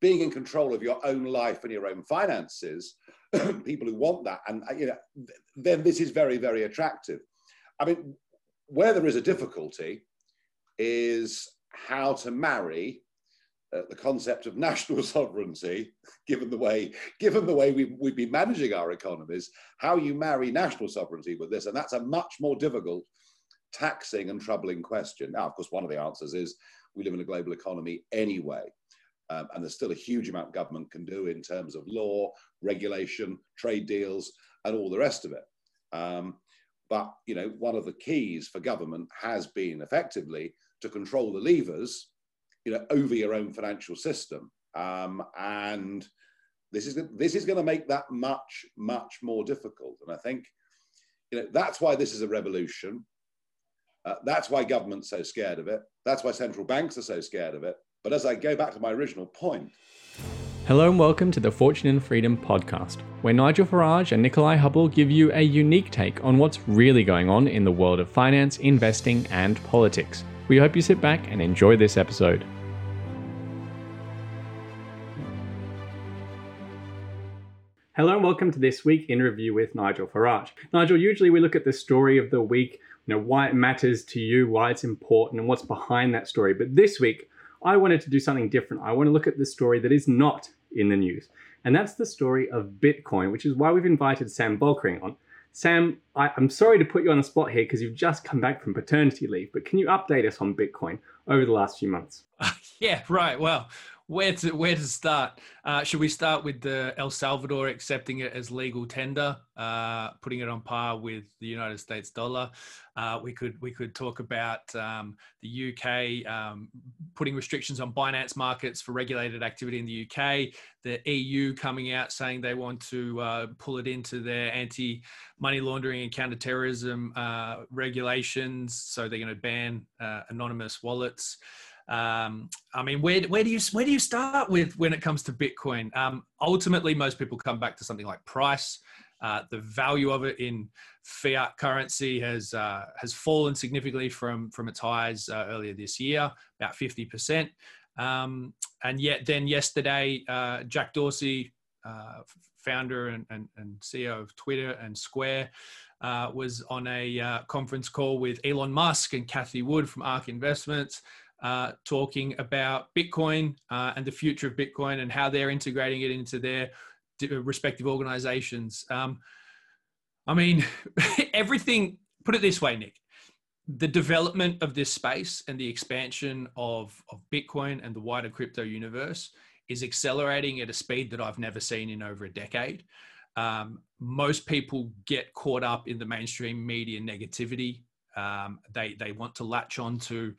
being in control of your own life and your own finances, people who want that, and uh, you know, then this is very, very attractive. I mean, where there is a difficulty is how to marry uh, the concept of national sovereignty, given the way given the way we, we've been managing our economies, how you marry national sovereignty with this, and that's a much more difficult, taxing and troubling question. Now, of course, one of the answers is we live in a global economy anyway. Um, and there's still a huge amount government can do in terms of law, regulation, trade deals, and all the rest of it. Um, but you know, one of the keys for government has been effectively to control the levers, you know, over your own financial system. Um, and this is this is going to make that much much more difficult. And I think, you know, that's why this is a revolution. Uh, that's why government's so scared of it. That's why central banks are so scared of it. But as I go back to my original point. Hello and welcome to the Fortune and Freedom podcast, where Nigel Farage and Nikolai Hubble give you a unique take on what's really going on in the world of finance, investing, and politics. We hope you sit back and enjoy this episode. Hello and welcome to this week in review with Nigel Farage. Nigel, usually we look at the story of the week, you know, why it matters to you, why it's important, and what's behind that story. But this week, I wanted to do something different. I want to look at the story that is not in the news. And that's the story of Bitcoin, which is why we've invited Sam Volkering on. Sam, I, am sorry to put you on the spot here because you've just come back from paternity leave, but can you update us on Bitcoin over the last few months? yeah, right. Well, where to where to start? Uh, should we start with the El Salvador accepting it as legal tender, uh, putting it on par with the United States dollar? Uh, we could we could talk about um, the UK um, putting restrictions on Binance markets for regulated activity in the UK. The EU coming out saying they want to uh, pull it into their anti money laundering and counterterrorism uh, regulations, so they're going to ban uh, anonymous wallets. Um, I mean, where, where do you where do you start with when it comes to Bitcoin? Um, ultimately, most people come back to something like price. Uh, the value of it in fiat currency has uh, has fallen significantly from from its highs uh, earlier this year, about fifty percent. Um, and yet, then yesterday, uh, Jack Dorsey, uh, founder and, and, and, CEO of Twitter and Square, uh, was on a conference call with Elon Musk and Cathie Wood from ARK Investments uh, talking about Bitcoin uh, and the future of Bitcoin and how they're integrating it into their respective organizations. Um, I mean, everything, put it this way, Nick, the development of this space and the expansion of, of Bitcoin and the wider crypto universe is accelerating at a speed that I've never seen in over a decade. Um, most people get caught up in the mainstream media negativity. Um, they they want to latch on to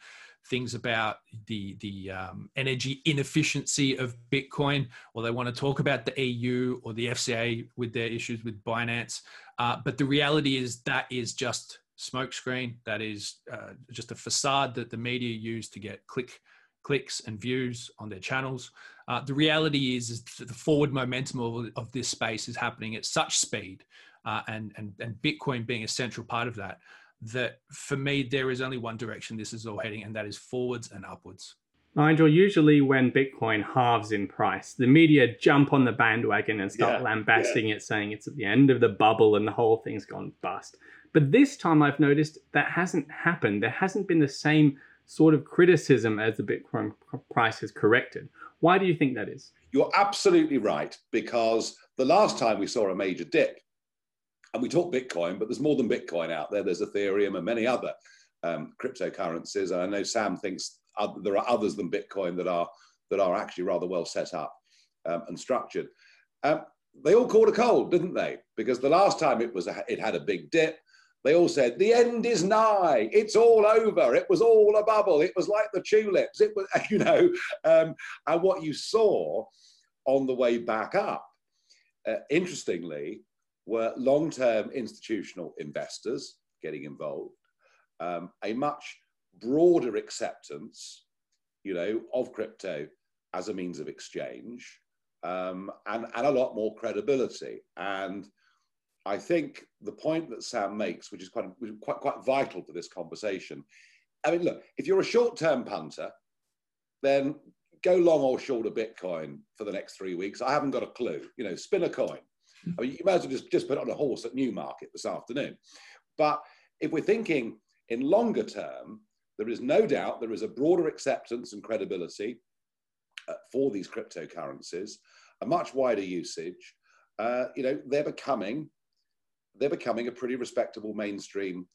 things about the the um, energy inefficiency of Bitcoin, or they want to talk about the EU or the FCA with their issues with Binance. Uh, but the reality is that is just smokescreen. That is uh, just a facade that the media use to get click clicks and views on their channels. Uh, the reality is, is the forward momentum of, of, this space is happening at such speed, uh, and, and and Bitcoin being a central part of that that for me, there is only one direction this is all heading, and that is forwards and upwards. Nigel, usually when Bitcoin halves in price, the media jump on the bandwagon and start yeah, lambasting yeah. it, saying it's at the end of the bubble and the whole thing's gone bust. But this time I've noticed that hasn't happened. There hasn't been the same sort of criticism as the Bitcoin price has corrected. Why do you think that is? You're absolutely right, because the last time we saw a major dip, and we talk Bitcoin, but there's more than Bitcoin out there. There's Ethereum and many other um, cryptocurrencies. And I know Sam thinks there are others than Bitcoin that are that are actually rather well set up um, and structured. Um, they all caught a cold, didn't they? Because the last time it was a, it had a big dip, they all said the end is nigh. It's all over. It was all a bubble. It was like the tulips. It was, you know, um, and what you saw on the way back up, uh, interestingly, were long term institutional investors getting involved, um, a much broader acceptance, you know, of crypto as a means of exchange, um, and, and a lot more credibility. And I think the point that Sam makes, which is quite, quite, quite vital to this conversation, I mean, look, if you're a short term punter, then go long or short of Bitcoin for the next three weeks. I haven't got a clue. You know, spin a coin. I mean, you might as well just, just put on a horse at Newmarket this afternoon. But if we're thinking in longer term, there is no doubt there is a broader acceptance and credibility uh, for these cryptocurrencies, a much wider usage. Uh, you know, they're becoming they're becoming a pretty respectable mainstream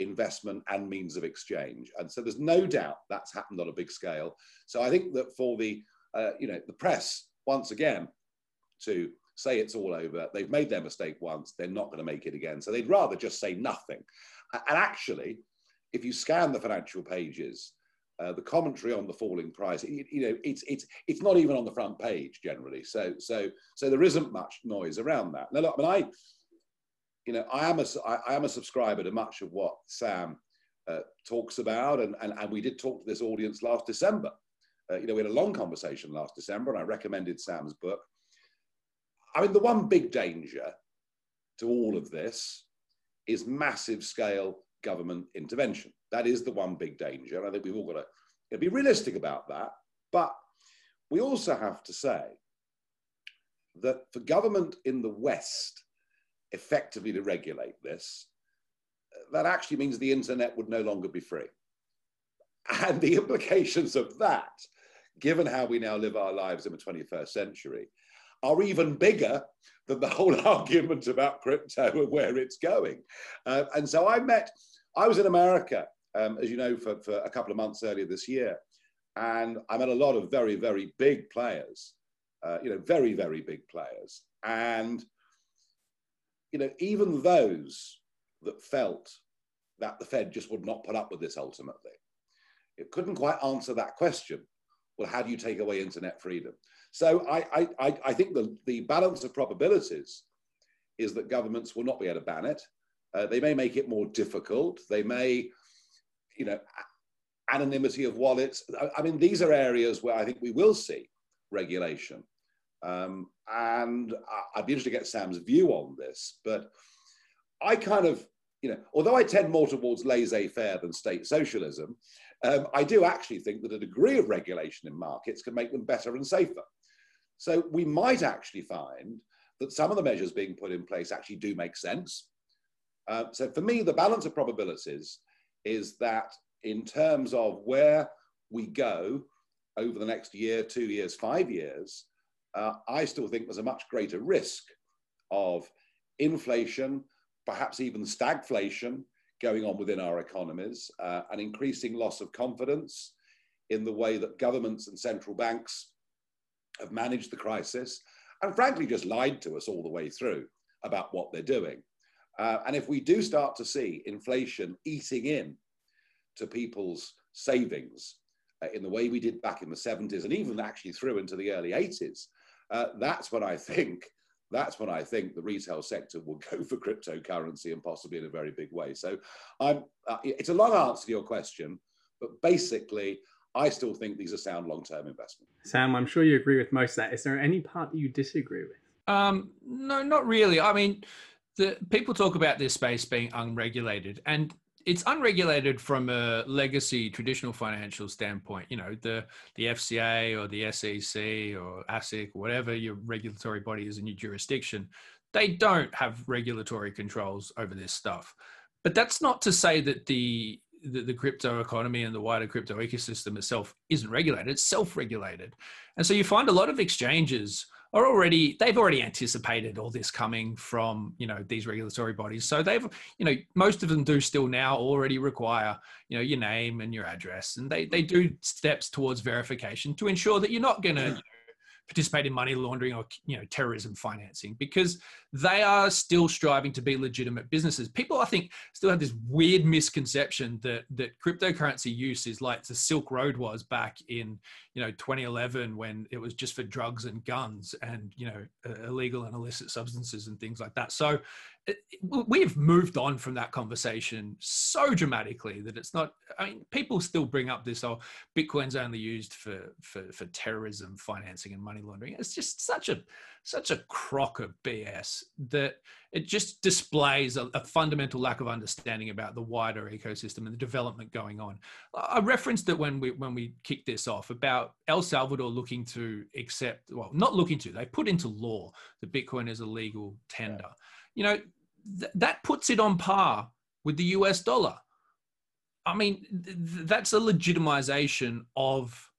investment and means of exchange. And so there's no doubt that's happened on a big scale. So I think that for the uh, you know the press once again to say it's all over, they've made their mistake once, they're not going to make it again. So they'd rather just say nothing. And actually, if you scan the financial pages, uh, the commentary on the falling price, it, you know, it's it's it's not even on the front page generally. So so so there isn't much noise around that. Now, look, I mean, I, you know, I am a I, I am a subscriber to much of what Sam uh, talks about, and, and and we did talk to this audience last December. Uh, you know, we had a long conversation last December, and I recommended Sam's book. I mean, the one big danger to all of this is massive scale government intervention. That is the one big danger. And I think we've all got to you know, be realistic about that. But we also have to say that for government in the West effectively to regulate this, that actually means the internet would no longer be free. And the implications of that, given how we now live our lives in the 21st century, are even bigger than the whole argument about crypto and where it's going. Uh, and so I met, I was in America, um, as you know, for, for a couple of months earlier this year. And I met a lot of very, very big players, uh, you know, very, very big players. And, you know, even those that felt that the Fed just would not put up with this ultimately, it couldn't quite answer that question. Well, how do you take away internet freedom? So I, I, I think the, the balance of probabilities is that governments will not be able to ban it. Uh, they may make it more difficult. They may, you know, anonymity of wallets. I, I, mean, these are areas where I think we will see regulation. Um, and I, I'd be interested to get Sam's view on this. But I kind of, you know, although I tend more towards laissez faire than state socialism, um, I do actually think that a degree of regulation in markets can make them better and safer. So we might actually find that some of the measures being put in place actually do make sense. Uh, so for me, the balance of probabilities is that in terms of where we go over the next year, two years, five years, uh, I still think there's a much greater risk of inflation, perhaps even stagflation going on within our economies, uh, an increasing loss of confidence in the way that governments and central banks have managed the crisis and frankly just lied to us all the way through about what they're doing. Uh, and if we do start to see inflation eating in to people's savings uh, in the way we did back in the 70s and even actually through into the early 80s, uh, that's when I think that's when I think the retail sector will go for cryptocurrency and possibly in a very big way. So I'm, uh, it's a long answer to your question, but basically, I still think these are sound long-term investments. Sam, I'm sure you agree with most of that. Is there any part that you disagree with? Um, no, not really. I mean, the people talk about this space being unregulated, and it's unregulated from a legacy traditional financial standpoint. You know, the the FCA or the SEC or ASIC, whatever your regulatory body is in your jurisdiction, they don't have regulatory controls over this stuff. But that's not to say that the the, the, crypto economy and the wider crypto ecosystem itself isn't regulated it's self-regulated. And so you find a lot of exchanges are already they've already anticipated all this coming from you know these regulatory bodies. So they've you know most of them do still now already require you know your name and your address. And they they do steps towards verification to ensure that you're not going to mm. know, participate in money laundering or you know terrorism financing because they are still striving to be legitimate businesses. People i think still have this weird misconception that that cryptocurrency use is like the silk road was back in you know 2011 when it was just for drugs and guns and you know illegal and illicit substances and things like that. So we've moved on from that conversation so dramatically that it's not i mean people still bring up this oh bitcoin's only used for for, for terrorism financing and money laundering. It's just such a such a crock of bs that it just displays a, a fundamental lack of understanding about the wider ecosystem and the development going on. I referenced it when we when we kicked this off about el salvador looking to accept well not looking to they put into law that bitcoin is a legal tender. You know th- that puts it on par with the US dollar. I mean, th- that's a legitimization of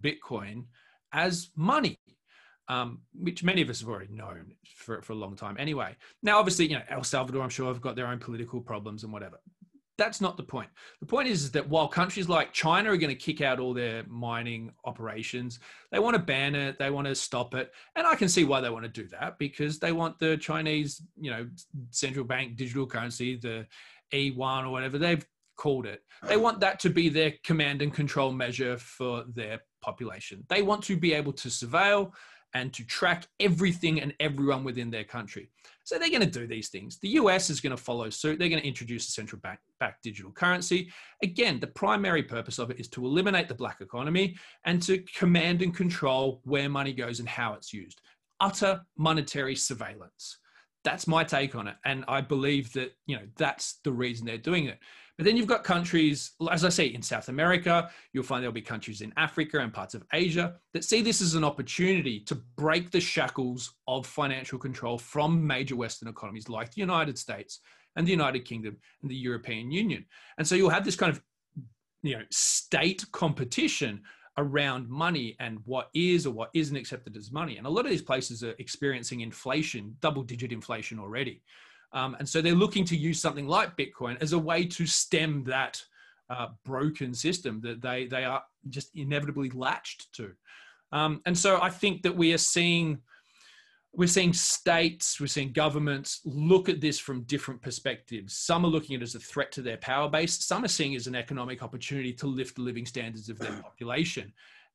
Bitcoin as money, um, which many of us have already known for, for a long time anyway. Now, obviously, you know, El Salvador, I'm sure, have got their own political problems and whatever that's not the point. The point is, is that while countries like China are going to kick out all their mining operations, they want to ban it, they want to stop it, and I can see why they want to do that because they want the Chinese, you know, central bank digital currency, the E1 or whatever they've called it. They want that to be their command and control measure for their population. They want to be able to surveil and to track everything and everyone within their country. So they're going to do these things. The US is going to follow suit. They're going to introduce a central bank backed digital currency. Again, the primary purpose of it is to eliminate the black economy and to command and control where money goes and how it's used. Utter monetary surveillance. That's my take on it. And I believe that, you know, that's the reason they're doing it. But then you've got countries, as I say, in South America, you'll find there'll be countries in Africa and parts of Asia that see this as an opportunity to break the shackles of financial control from major Western economies like the United States and the United Kingdom and the European Union. And so you'll have this kind of you know state competition around money and what is or what isn't accepted as money. And a lot of these places are experiencing inflation, double digit inflation already. Um, and so they're looking to use something like Bitcoin as a way to stem that uh, broken system that they, they are just inevitably latched to. Um, and so I think that we are seeing we're seeing states, we're seeing governments look at this from different perspectives. Some are looking at it as a threat to their power base. Some are seeing it as an economic opportunity to lift the living standards of their population.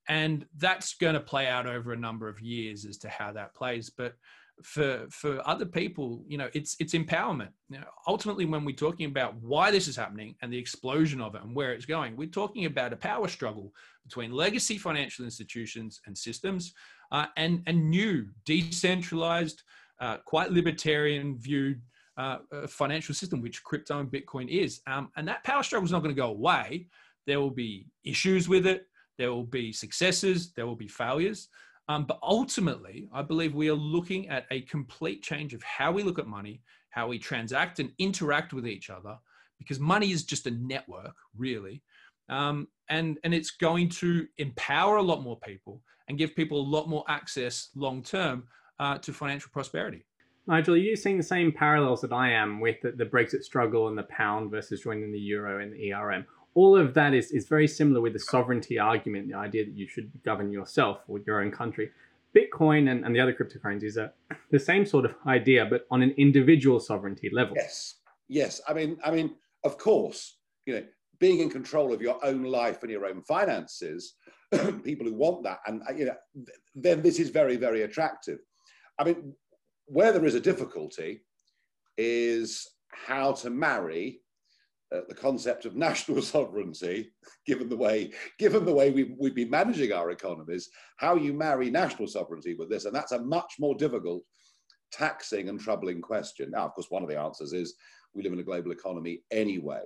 And that's going to play out over a number of years as to how that plays. But for for other people you know it's it's empowerment you know, ultimately when we're talking about why this is happening and the explosion of it and where it's going we're talking about a power struggle between legacy financial institutions and systems uh, and and new decentralized uh, quite libertarian viewed uh, financial system which crypto and bitcoin is. Um, and that power struggle is not going to go away. There will be issues with it. There will be successes. There will be failures. Um, but ultimately, I believe we are looking at a complete change of how we look at money, how we transact and interact with each other, because money is just a network, really. Um, and, and it's going to empower a lot more people and give people a lot more access long term uh, to financial prosperity. Nigel, are you seeing the same parallels that I am with the, the Brexit struggle and the pound versus joining the euro and the ERM? all of that is, is very similar with the sovereignty argument, the idea that you should govern yourself or your own country. Bitcoin and, and the other cryptocurrencies are the same sort of idea, but on an individual sovereignty level. Yes, yes. I mean, I mean, of course, you know, being in control of your own life and your own finances, people who want that, and you know, then this is very, very attractive. I mean, where there is a difficulty is how to marry uh, the concept of national sovereignty, given the way given the way we've, we've been managing our economies, how you marry national sovereignty with this, and that's a much more difficult, taxing and troubling question. Now, of course, one of the answers is we live in a global economy anyway,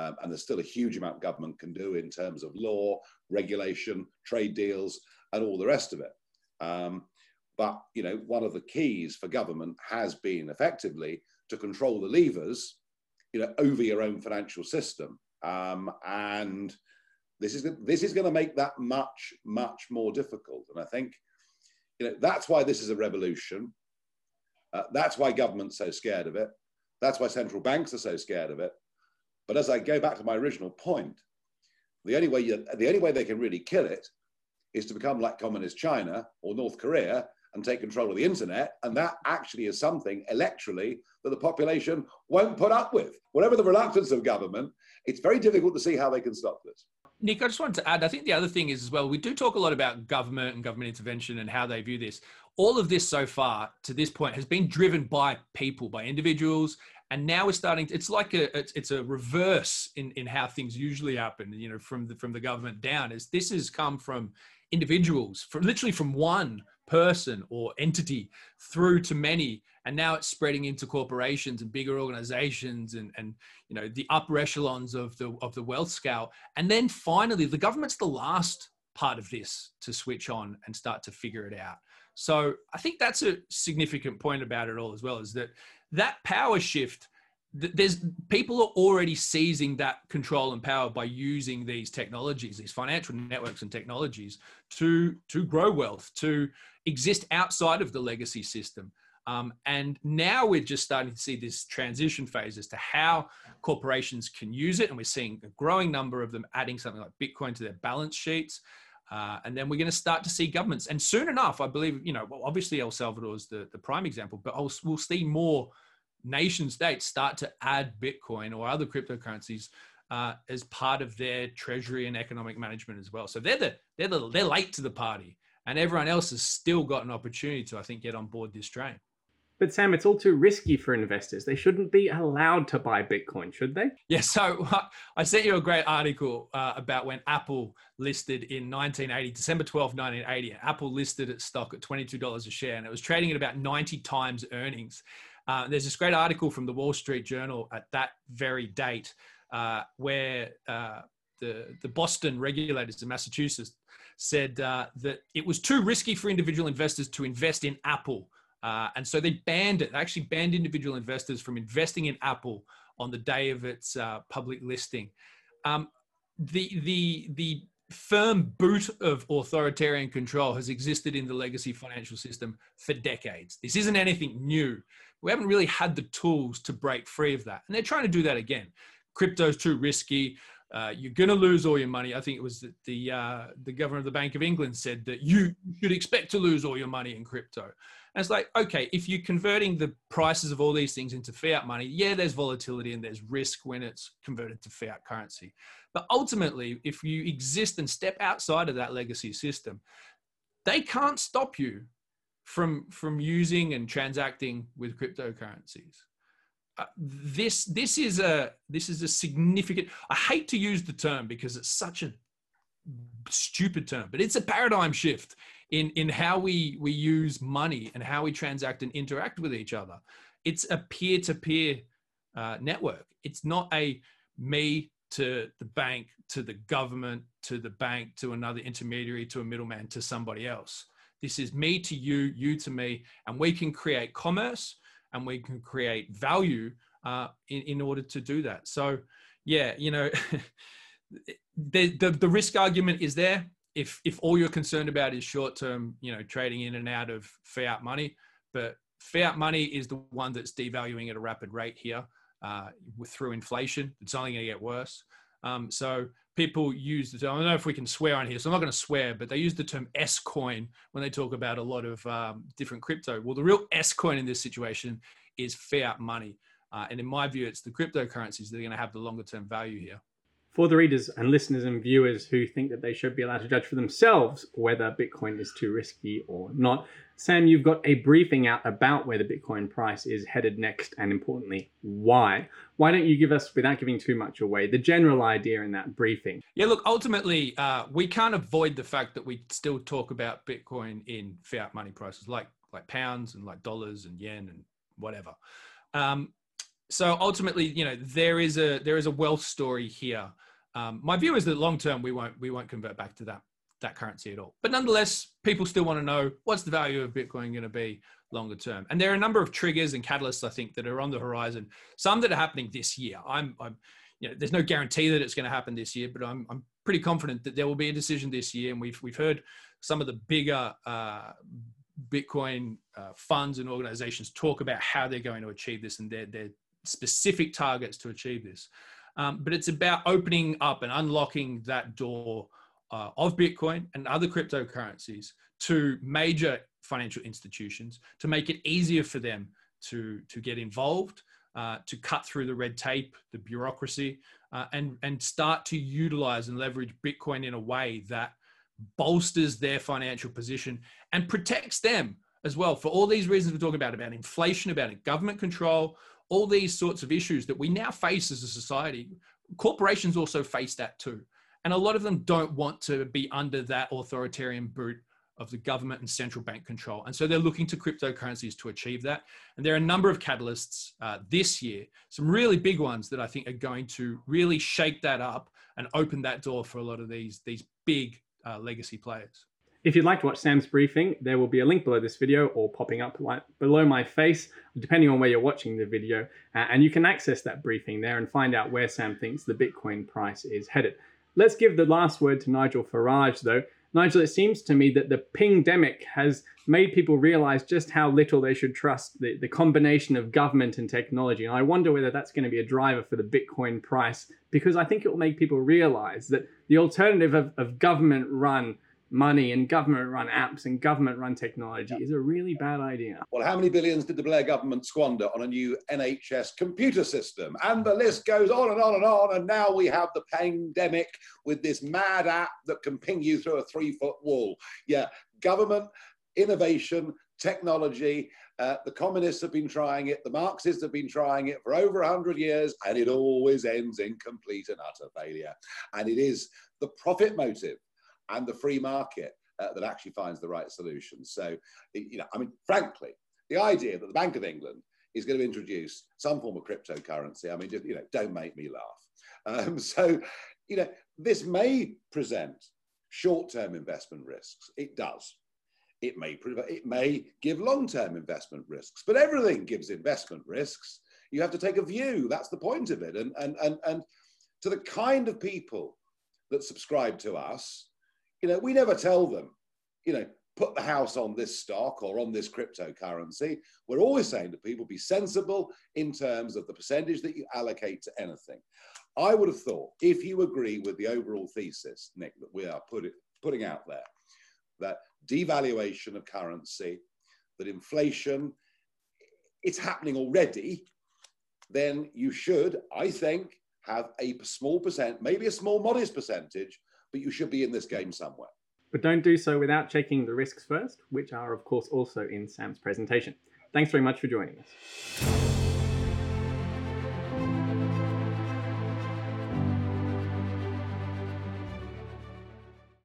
um, and there's still a huge amount government can do in terms of law, regulation, trade deals, and all the rest of it. Um, but you know, one of the keys for government has been effectively to control the levers you know, over your own financial system. Um, and this is this is going to make that much much more difficult. And I think, you know, that's why this is a revolution. Uh, that's why government's so scared of it. That's why central banks are so scared of it. But as I go back to my original point, the only way you, the only way they can really kill it is to become like communist China or North Korea and take control of the internet. And that actually is something electorally that the population won't put up with. Whatever the reluctance of government, it's very difficult to see how they can stop this. Nick, I just wanted to add, I think the other thing is as well, we do talk a lot about government and government intervention and how they view this. All of this so far to this point has been driven by people, by individuals. And now we're starting, to, it's like a, it's, it's, a reverse in, in how things usually happen, you know, from the, from the government down is this has come from individuals, from literally from one person or entity through to many. And now it's spreading into corporations and bigger organizations and, and you know the upper echelons of the of the wealth scale. And then finally the government's the last part of this to switch on and start to figure it out. So i think that's a significant point about it all as well is that that power shift there's people are already seizing that control and power by using these technologies these financial networks and technologies to to grow wealth to exist outside of the legacy system um, and now we're just starting to see this transition phase as to how corporations can use it. And we're seeing a growing number of them adding something like Bitcoin to their balance sheets. Uh, and then we're going to start to see governments. And soon enough, I believe, you know, well, obviously El Salvador is the, the prime example, but we'll see more nation states start to add Bitcoin or other cryptocurrencies uh, as part of their treasury and economic management as well. So they're the, they're the, they're late to the party and everyone else has still got an opportunity to, I think, get on board this train. But Sam, it's all too risky for investors. They shouldn't be allowed to buy Bitcoin, should they? Yeah. So I sent you a great article uh, about when Apple listed in 1980, December 12, 1980. Apple listed its stock at $22 a share, and it was trading at about 90 times earnings. Uh, there's this great article from the Wall Street Journal at that very date uh, where uh, the, the Boston regulators in Massachusetts said uh, that it was too risky for individual investors to invest in Apple uh, and so they banned it. They actually banned individual investors from investing in Apple on the day of its uh, public listing. Um, the the the firm boot of authoritarian control has existed in the legacy financial system for decades. This isn't anything new. We haven't really had the tools to break free of that, and they're trying to do that again. Crypto's too risky. Uh, you're going to lose all your money. I think it was the the, uh, the governor of the Bank of England said that you should expect to lose all your money in crypto. And it's like, okay, if you're converting the prices of all these things into fiat money, yeah, there's volatility and there's risk when it's converted to fiat currency. But ultimately, if you exist and step outside of that legacy system, they can't stop you from from using and transacting with cryptocurrencies. Uh, this this is a this is a significant. I hate to use the term because it's such a stupid term, but it's a paradigm shift in in how we we use money and how we transact and interact with each other. It's a peer to peer network. It's not a me to the bank to the government to the bank to another intermediary to a middleman to somebody else. This is me to you, you to me, and we can create commerce and we can create value uh, in, in order to do that. So, yeah, you know, the, the, the risk argument is there if if all you're concerned about is short term, you know, trading in and out of fiat money, but fiat money is the one that's devaluing at a rapid rate here uh, through inflation. It's only going to get worse. Um, so people use the term, I don't know if we can swear on here, so I'm not going to swear, but they use the term S coin when they talk about a lot of um, different crypto. Well, the real S coin in this situation is fiat money. Uh, and in my view, it's the cryptocurrencies that are going to have the longer term value here for the readers and listeners and viewers who think that they should be allowed to judge for themselves whether Bitcoin is too risky or not. Sam, you've got a briefing out about where the Bitcoin price is headed next, and importantly, why. Why don't you give us, without giving too much away, the general idea in that briefing? Yeah, look, ultimately, uh, we can't avoid the fact that we still talk about Bitcoin in fiat money prices, like like pounds and like dollars and yen and whatever. Um, so ultimately, you know, there is a there is a wealth story here. Um, my view is that long term we won't we won't convert back to that that currency at all. But nonetheless, people still want to know what's the value of Bitcoin going to be longer term. And there are a number of triggers and catalysts I think that are on the horizon. Some that are happening this year. I'm, I'm you know, there's no guarantee that it's going to happen this year, but I'm, I'm pretty confident that there will be a decision this year. And we've we've heard some of the bigger uh, Bitcoin uh, funds and organizations talk about how they're going to achieve this, and they're they're specific targets to achieve this. Um, but it's about opening up and unlocking that door uh, of Bitcoin and other cryptocurrencies to major financial institutions to make it easier for them to, to get involved, uh, to cut through the red tape, the bureaucracy, uh, and and start to utilize and leverage Bitcoin in a way that bolsters their financial position and protects them as well for all these reasons we're talking about about inflation, about government control, all these sorts of issues that we now face as a society. Corporations also face that too. And a lot of them don't want to be under that authoritarian boot of the government and central bank control. And so they're looking to cryptocurrencies to achieve that. And there are a number of catalysts uh, this year, some really big ones that I think are going to really shake that up and open that door for a lot of these, these big uh, legacy players. If you'd like to watch Sam's briefing, there will be a link below this video or popping up below my face, depending on where you're watching the video. Uh, and you can access that briefing there and find out where Sam thinks the Bitcoin price is headed. Let's give the last word to Nigel Farage, though. Nigel, it seems to me that the pingdemic has made people realize just how little they should trust the, the combination of government and technology. And I wonder whether that's going to be a driver for the Bitcoin price, because I think it will make people realize that the alternative of, of government run money and government run apps and government run technology is a really bad idea. Well, how many billions did the Blair government squander on a new NHS computer system? And the list goes on and on and on. And now we have the pandemic with this mad app that can ping you through a three foot wall. Yeah, government, innovation, technology. Uh, the communists have been trying it, the Marxists have been trying it for over 100 years, and it always ends in complete and utter failure. And it is the profit motive and the free market uh, that actually finds the right solution. So, you know, I mean, frankly, the idea that the Bank of England is going to introduce some form of cryptocurrency, I mean, just, you know, don't make me laugh. Um, so, you know, this may present short-term investment risks. It does. It may, it may give long-term investment risks, but everything gives investment risks. You have to take a view. That's the point of it. And, and, and, and to the kind of people that subscribe to us, you know, we never tell them, you know, put the house on this stock or on this cryptocurrency. We're always saying to people, be sensible in terms of the percentage that you allocate to anything. I would have thought, if you agree with the overall thesis, Nick, that we are put putting out there, that devaluation of currency, that inflation, it's happening already, then you should, I think, have a small percent, maybe a small modest percentage but you should be in this game somewhere. But don't do so without checking the risks first, which are, of course, also in Sam's presentation. Thanks very much for joining us.